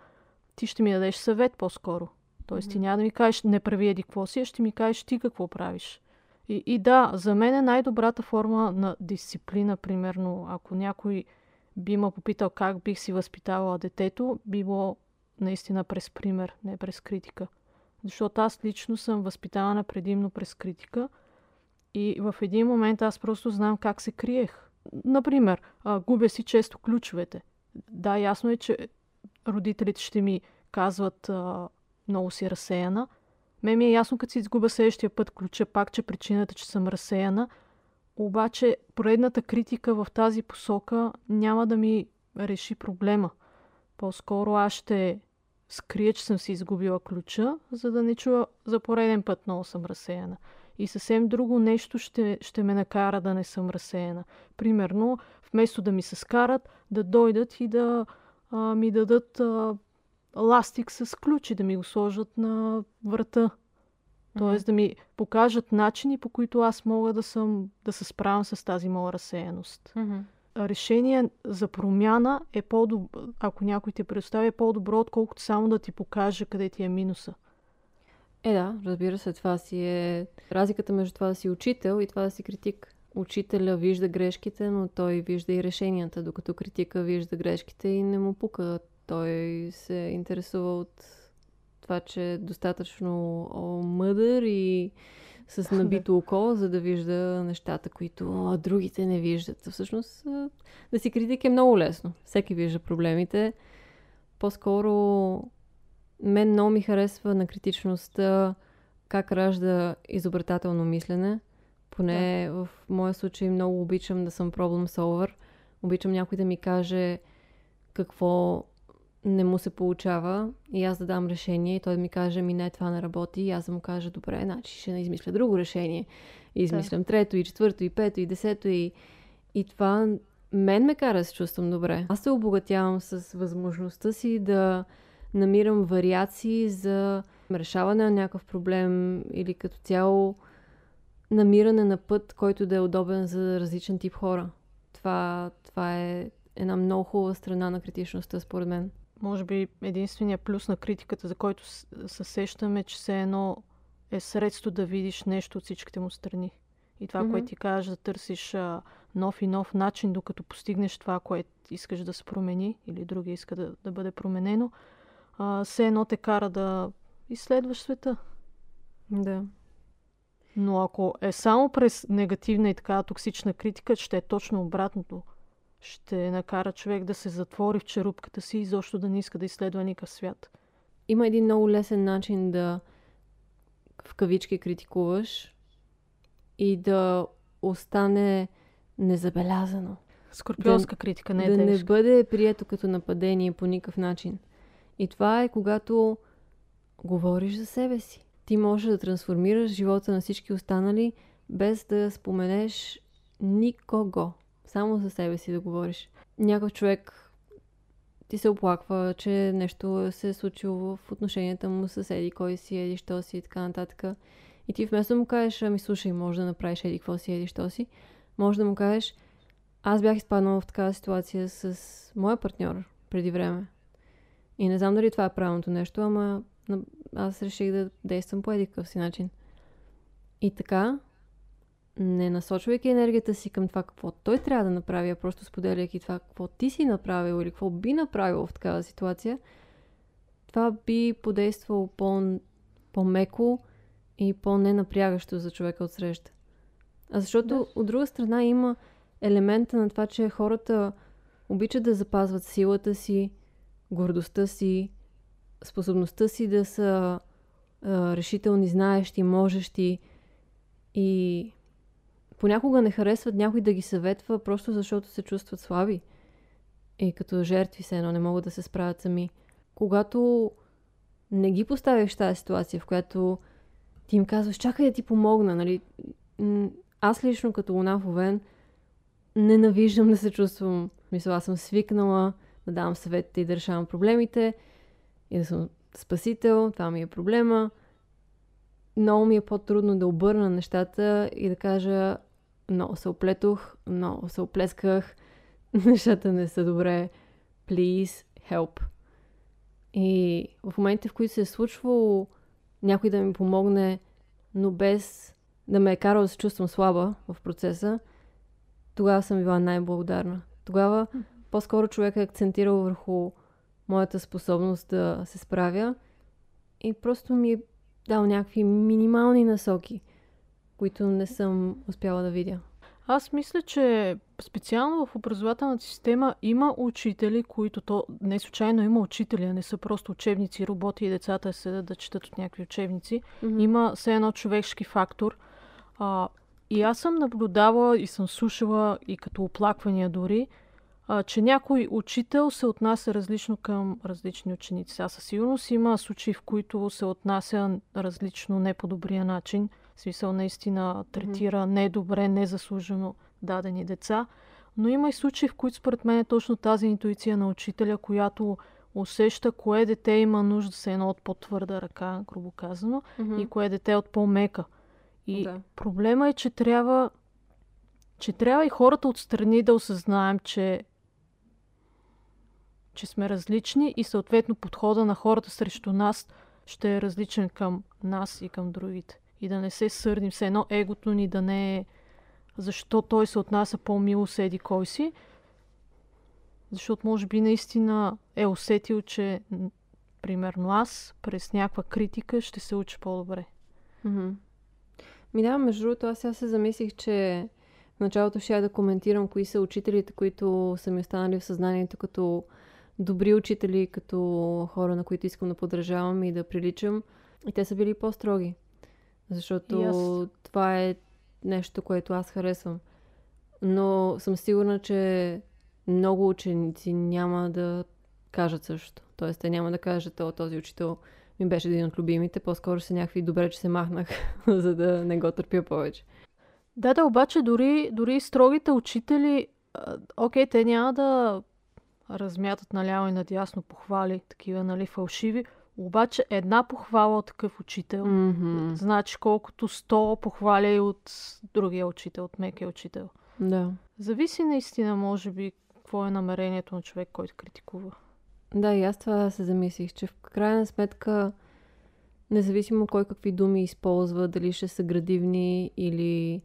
ти ще ми дадеш съвет по-скоро. Тоест, ти няма да ми кажеш, не прави еди какво си, а ще ми кажеш ти какво правиш. И, и да, за мен е най-добрата форма на дисциплина, примерно, ако някой би ме попитал как бих си възпитавала детето, би било наистина през пример, не през критика. Защото аз лично съм възпитавана предимно през критика и в един момент аз просто знам как се криех. Например, губя си често ключовете. Да, ясно е, че родителите ще ми казват много си разсеяна. Ме ми е ясно, като си изгубя следващия път ключа, пак, че причината, че съм разсеяна. Обаче, поредната критика в тази посока няма да ми реши проблема. По-скоро аз ще скрия, че съм си изгубила ключа, за да не чуя за пореден път много съм разсеяна. И съвсем друго нещо ще, ще ме накара да не съм разсеяна. Примерно, вместо да ми се скарат, да дойдат и да а, ми дадат а, ластик с ключи, да ми го сложат на врата. Тоест да ми покажат начини, по които аз мога да, съм, да се справям с тази моя разсеяност. Mm-hmm. Решение за промяна е по-добро, ако някой те предоставя, е по-добро, отколкото само да ти покаже къде ти е минуса.
Е, да, разбира се, това си е разликата между това да си учител и това да си критик. Учителя вижда грешките, но той вижда и решенията, докато критика вижда грешките и не му пука. Той се интересува от това, че е достатъчно мъдър и с набито око, за да вижда нещата, които другите не виждат. Всъщност, да си критик е много лесно. Всеки вижда проблемите. По-скоро мен много ми харесва на критичността как ражда изобретателно мислене. Поне да. в моя случай много обичам да съм проблем solver. Обичам някой да ми каже какво не му се получава и аз да дам решение и той да ми каже, ми не, това не работи и аз да му кажа, добре, значи ще измисля друго решение. И измислям да. трето и четвърто и пето и десето и, и това мен ме кара да се чувствам добре. Аз се обогатявам с възможността си да намирам вариации за решаване на някакъв проблем или като цяло намиране на път, който да е удобен за различен тип хора. Това, това е една много хубава страна на критичността, според мен
може би единствения плюс на критиката, за който се сещаме, че все едно е средство да видиш нещо от всичките му страни. И това, mm-hmm. което ти кажеш, да търсиш а, нов и нов начин, докато постигнеш това, което искаш да се промени или други иска да, да бъде променено, а, все едно те кара да изследваш света.
Да.
Но ако е само през негативна и така токсична критика, ще е точно обратното. Ще накара човек да се затвори в черупката си и защо да не иска да изследва никакъв свят.
Има един много лесен начин да в кавички критикуваш и да остане незабелязано.
Скорпионска да, критика, не е
Да
тежка.
не бъде прието като нападение по никакъв начин. И това е когато говориш за себе си. Ти можеш да трансформираш живота на всички останали, без да споменеш никого. Само за себе си да говориш. Някой човек ти се оплаква, че нещо се е случило в отношенията му с еди, кой си, еди, що си и така нататък. И ти вместо му кажеш, ами слушай, може да направиш еди, какво си, еди, що си, може да му кажеш, аз бях изпаднала в такава ситуация с моя партньор преди време. И не знам дали това е правилното нещо, ама аз реших да действам по един си начин. И така, не насочвайки енергията си към това какво той трябва да направи, а просто споделяйки това какво ти си направил или какво би направил в такава ситуация, това би подействало по- по-меко и по-ненапрягащо за човека от среща. А защото да. от друга страна има елемента на това, че хората обичат да запазват силата си, гордостта си, способността си да са а, решителни, знаещи, можещи и понякога не харесват някой да ги съветва, просто защото се чувстват слаби. И като жертви се едно не могат да се справят сами. Когато не ги поставяш в тази ситуация, в която ти им казваш, чакай да ти помогна, нали? Аз лично като луна в Овен ненавиждам да се чувствам. Мисля, аз съм свикнала да давам съветите и да решавам проблемите и да съм спасител. Това ми е проблема. Много ми е по-трудно да обърна нещата и да кажа много се оплетох, много се оплесках, нещата не са добре, please help. И в моментите, в които се е случвало някой да ми помогне, но без да ме е карал да се чувствам слаба в процеса, тогава съм била най-благодарна. Тогава по-скоро човек е акцентирал върху моята способност да се справя и просто ми е дал някакви минимални насоки, които не съм успяла да видя.
Аз мисля, че специално в образователната система има учители, които то не случайно има учители, а не са просто учебници, роботи и децата седят да четат от някакви учебници. Mm-hmm. Има все едно човешки фактор. А, и аз съм наблюдавала и съм слушала и като оплаквания дори, а, че някой учител се отнася различно към различни ученици. Аз със сигурност има случаи, в които се отнася различно не по добрия начин. В смисъл наистина третира mm-hmm. недобре, незаслужено дадени деца. Но има и случаи, в които според мен е точно тази интуиция на учителя, която усеща кое дете има нужда се едно от по-твърда ръка, грубо казано, mm-hmm. и кое дете от по-мека. И да. проблема е, че трябва, че трябва и хората отстрани да осъзнаем, че че сме различни и съответно подхода на хората срещу нас ще е различен към нас и към другите. И да не се сърдим, все едно егото ни да не е защо той се отнася по-мило седи кой си, защото може би наистина е усетил, че примерно аз през някаква критика ще се уча по-добре.
Mm-hmm. Ми да, между другото, аз сега се замислих, че в началото ще я да коментирам кои са учителите, които са ми останали в съзнанието като добри учители, като хора, на които искам да подражавам и да приличам. И те са били по-строги. Защото yes. това е нещо, което аз харесвам. Но съм сигурна, че много ученици няма да кажат същото. Тоест, те няма да кажат, о, този учител ми беше един от любимите. По-скоро са някакви добре, че се махнах, за да не го търпя повече.
Да, да, обаче дори, дори строгите учители, окей, те няма да размятат наляво и надясно похвали, такива, нали, фалшиви. Обаче една похвала от такъв учител,
mm-hmm.
значи колкото 100 похвали от другия учител, от мекия учител.
Да.
Зависи наистина, може би, какво е намерението на човек, който критикува.
Да, и аз това се замислих, че в крайна сметка, независимо кой какви думи използва, дали ще са градивни или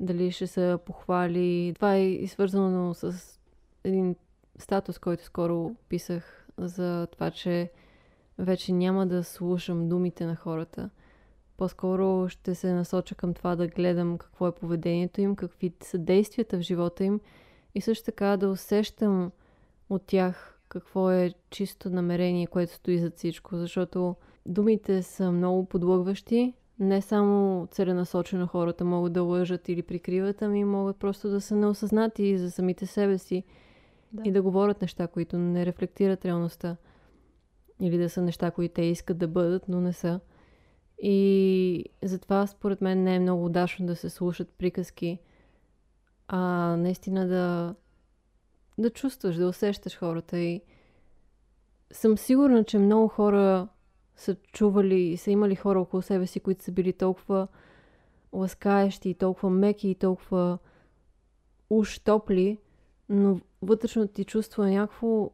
дали ще са похвали, това е и свързано с един статус, който скоро писах за това, че вече няма да слушам думите на хората. По-скоро ще се насоча към това да гледам какво е поведението им, какви са действията в живота им и също така да усещам от тях какво е чисто намерение, което стои за всичко, защото думите са много подлъгващи. Не само целенасочено хората могат да лъжат или прикриват, ами могат просто да са неосъзнати за самите себе си да. и да говорят неща, които не рефлектират реалността. Или да са неща, които те искат да бъдат, но не са. И затова според мен не е много удачно да се слушат приказки, а наистина да, да чувстваш, да усещаш хората. И съм сигурна, че много хора са чували и са имали хора около себе си, които са били толкова ласкаещи, толкова меки и толкова уж топли, но вътрешно ти чувства някакво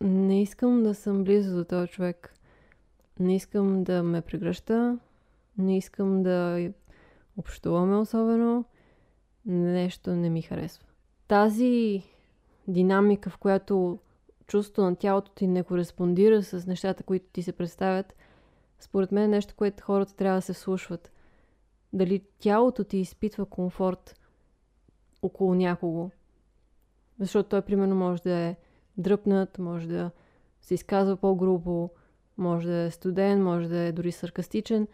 не искам да съм близо до този човек. Не искам да ме прегръща. Не искам да общуваме особено. Нещо не ми харесва. Тази динамика, в която чувството на тялото ти не кореспондира с нещата, които ти се представят, според мен е нещо, което хората трябва да се слушват. Дали тялото ти изпитва комфорт около някого. Защото той, примерно, може да е дръпнат, може да се изказва по-грубо, може да е студен, може да е дори саркастичен,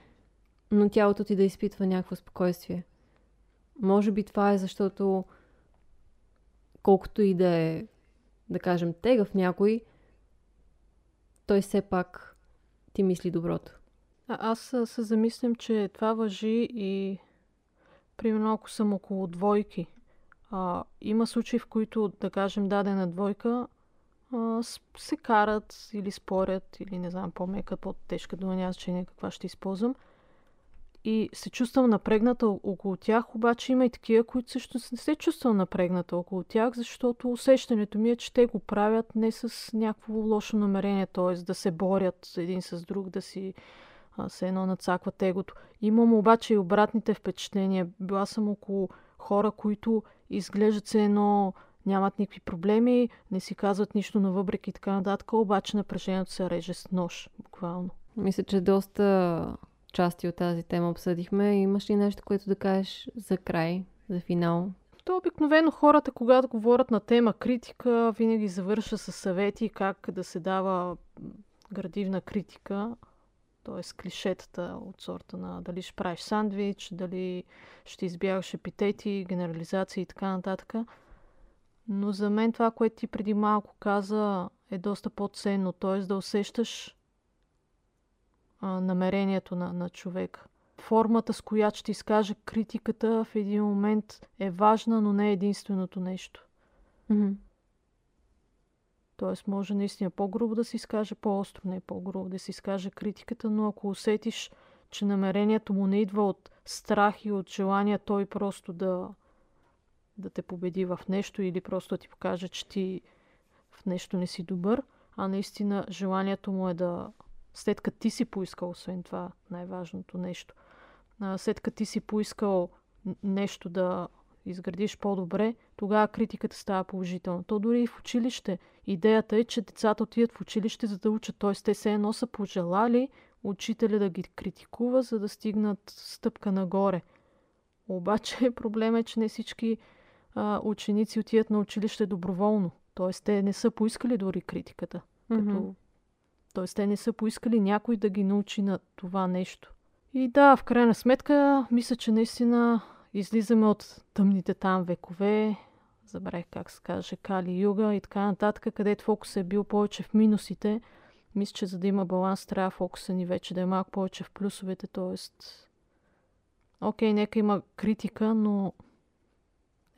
но тялото ти да изпитва някакво спокойствие. Може би това е защото колкото и да е, да кажем, тегъв някой, той все пак ти мисли доброто.
А, аз се замислям, че това въжи и примерно ако съм около двойки. А, има случаи, в които, да кажем, дадена двойка се карат или спорят, или не знам, по-мека, по-тежка дума, няма значение каква ще използвам. И се чувствам напрегната около тях, обаче има и такива, които също не се чувствам напрегната около тях, защото усещането ми е, че те го правят не с някакво лошо намерение, т.е. да се борят един с друг, да си се едно нацакват егото. Имам обаче и обратните впечатления. Била съм около хора, които изглеждат се едно нямат никакви проблеми, не си казват нищо на въбреки и така нататък, обаче напрежението се реже с нож, буквално.
Мисля, че доста части от тази тема обсъдихме. Имаш ли нещо, което да кажеш за край, за финал?
То обикновено хората, когато говорят на тема критика, винаги завърша с съвети как да се дава градивна критика, т.е. клишетата от сорта на дали ще правиш сандвич, дали ще избягаш епитети, генерализации и така нататък. Но за мен това, което ти преди малко каза, е доста по-ценно. Т.е. да усещаш а, намерението на, на човека. Формата, с която ще изкаже критиката в един момент е важна, но не е единственото нещо.
Mm-hmm.
Тоест, може наистина по-грубо да се изкаже, по-остро не е по-грубо да се изкаже критиката, но ако усетиш, че намерението му не идва от страх и от желание той просто да, да те победи в нещо или просто да ти покаже, че ти в нещо не си добър, а наистина желанието му е да, след като ти си поискал, освен това, най-важното нещо, след като ти си поискал нещо да изградиш по-добре, тогава критиката става положителна. То дори и в училище. Идеята е, че децата отидат в училище за да учат. Т.е. те се едно са пожелали учителя да ги критикува, за да стигнат стъпка нагоре. Обаче проблема е, че не всички а, ученици отиват на училище доброволно. Т.е. те не са поискали дори критиката. Mm-hmm. Като... Т.е. те не са поискали някой да ги научи на това нещо. И да, в крайна сметка, мисля, че наистина излизаме от тъмните там векове, забравих как се каже, Кали Юга и така нататък, където фокус е бил повече в минусите. Мисля, че за да има баланс, трябва фокуса ни вече да е малко повече в плюсовете, т.е. Окей, нека има критика, но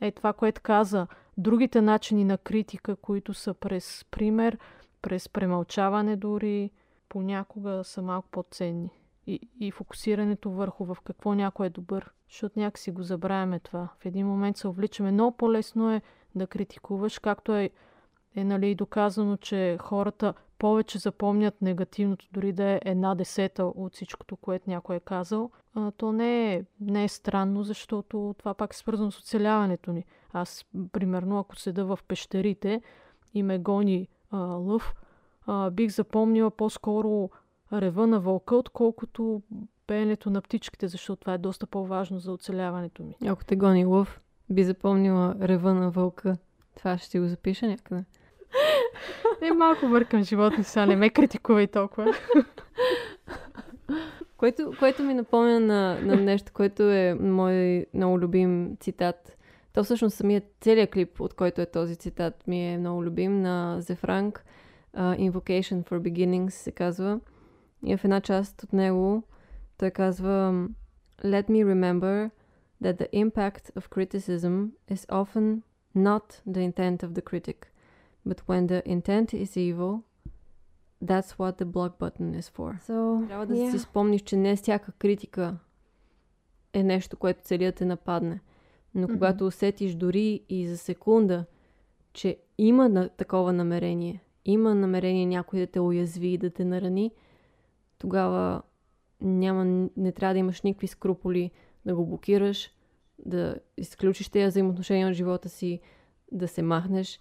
е това, което каза, другите начини на критика, които са през пример, през премълчаване дори, понякога са малко по-ценни. И, и фокусирането върху в какво някой е добър. Защото някакси го забравяме това. В един момент се увличаме. Много по-лесно е да критикуваш, както е, е нали, доказано, че хората повече запомнят негативното, дори да е една десета от всичкото, което някой е казал. А, то не е, не е странно, защото това пак е свързано с оцеляването ни. Аз, примерно, ако седа в пещерите и ме гони а, лъв, а, бих запомнила по-скоро рева на вълка, отколкото пеенето на птичките, защото това е доста по-важно за оцеляването ми.
Ако те гони лъв, би запомнила рева на вълка. Това ще си го запиша някъде.
Е, малко бъркам животни, сега не ме критикувай толкова.
което, което ми напомня на, на нещо, което е мой много любим цитат. То всъщност самият целият клип, от който е този цитат, ми е много любим на Frank. Uh, Invocation for Beginnings се казва. И в една част от него той казва Let me remember that the impact of criticism is often not the intent of the critic, but when the intent is evil, that's what the block button is for. So, Трябва да yeah. си спомниш, че не всяка критика е нещо, което цели да те нападне. Но mm-hmm. когато усетиш дори и за секунда, че има на такова намерение, има намерение някой да те уязви, да те нарани, тогава няма, не трябва да имаш никакви скруполи да го блокираш, да изключиш тези взаимоотношения от живота си, да се махнеш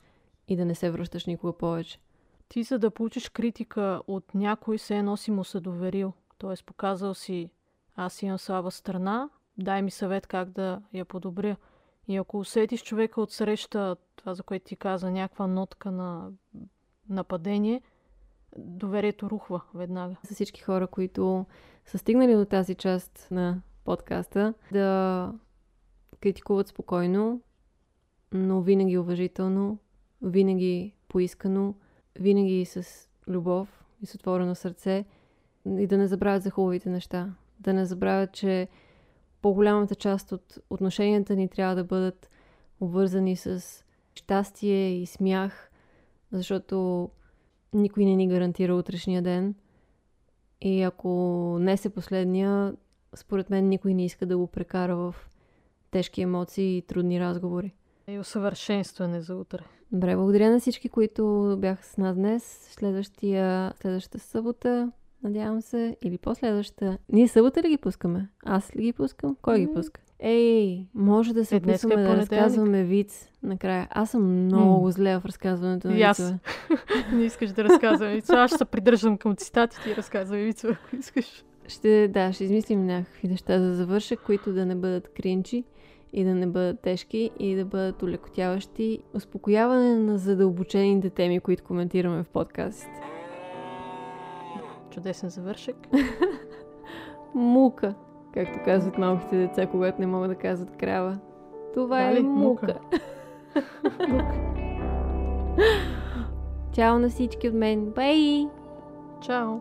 и да не се връщаш никога повече.
Ти за да получиш критика от някой, се едно си му се доверил. Тоест показал си, аз имам слаба страна, дай ми съвет как да я подобря. И ако усетиш човека от среща, това за което ти каза, някаква нотка на нападение, доверието рухва веднага.
За всички хора, които са стигнали до тази част на подкаста, да критикуват спокойно, но винаги уважително, винаги поискано, винаги с любов и с отворено сърце и да не забравят за хубавите неща. Да не забравят, че по-голямата част от отношенията ни трябва да бъдат обвързани с щастие и смях, защото никой не ни гарантира утрешния ден. И ако не се последния, според мен никой не иска да го прекара в тежки емоции и трудни разговори.
И усъвършенстване за утре.
Добре, благодаря на всички, които бяха с нас днес. Следващия, следващата събота, надявам се, или последващата. Ние събота ли ги пускаме? Аз ли ги пускам? Кой ги пуска? Ей, може да се е, е да разказваме виц накрая. Аз съм много mm. зле в разказването на вицове.
Не искаш да разказвам вицове. Аз ще се придържам към цитатите и разказвам вицове, ако искаш.
Ще, да, ще измислим някакви неща за завършък, които да не бъдат кринчи и да не бъдат тежки и да бъдат улекотяващи. Успокояване на задълбочените теми, които коментираме в подкастите.
Чудесен завършък.
Мука, както казват малките деца, когато не могат да казват крава. Това Дали? е мука. мука. Чао на всички от мен. Бай!
Чао!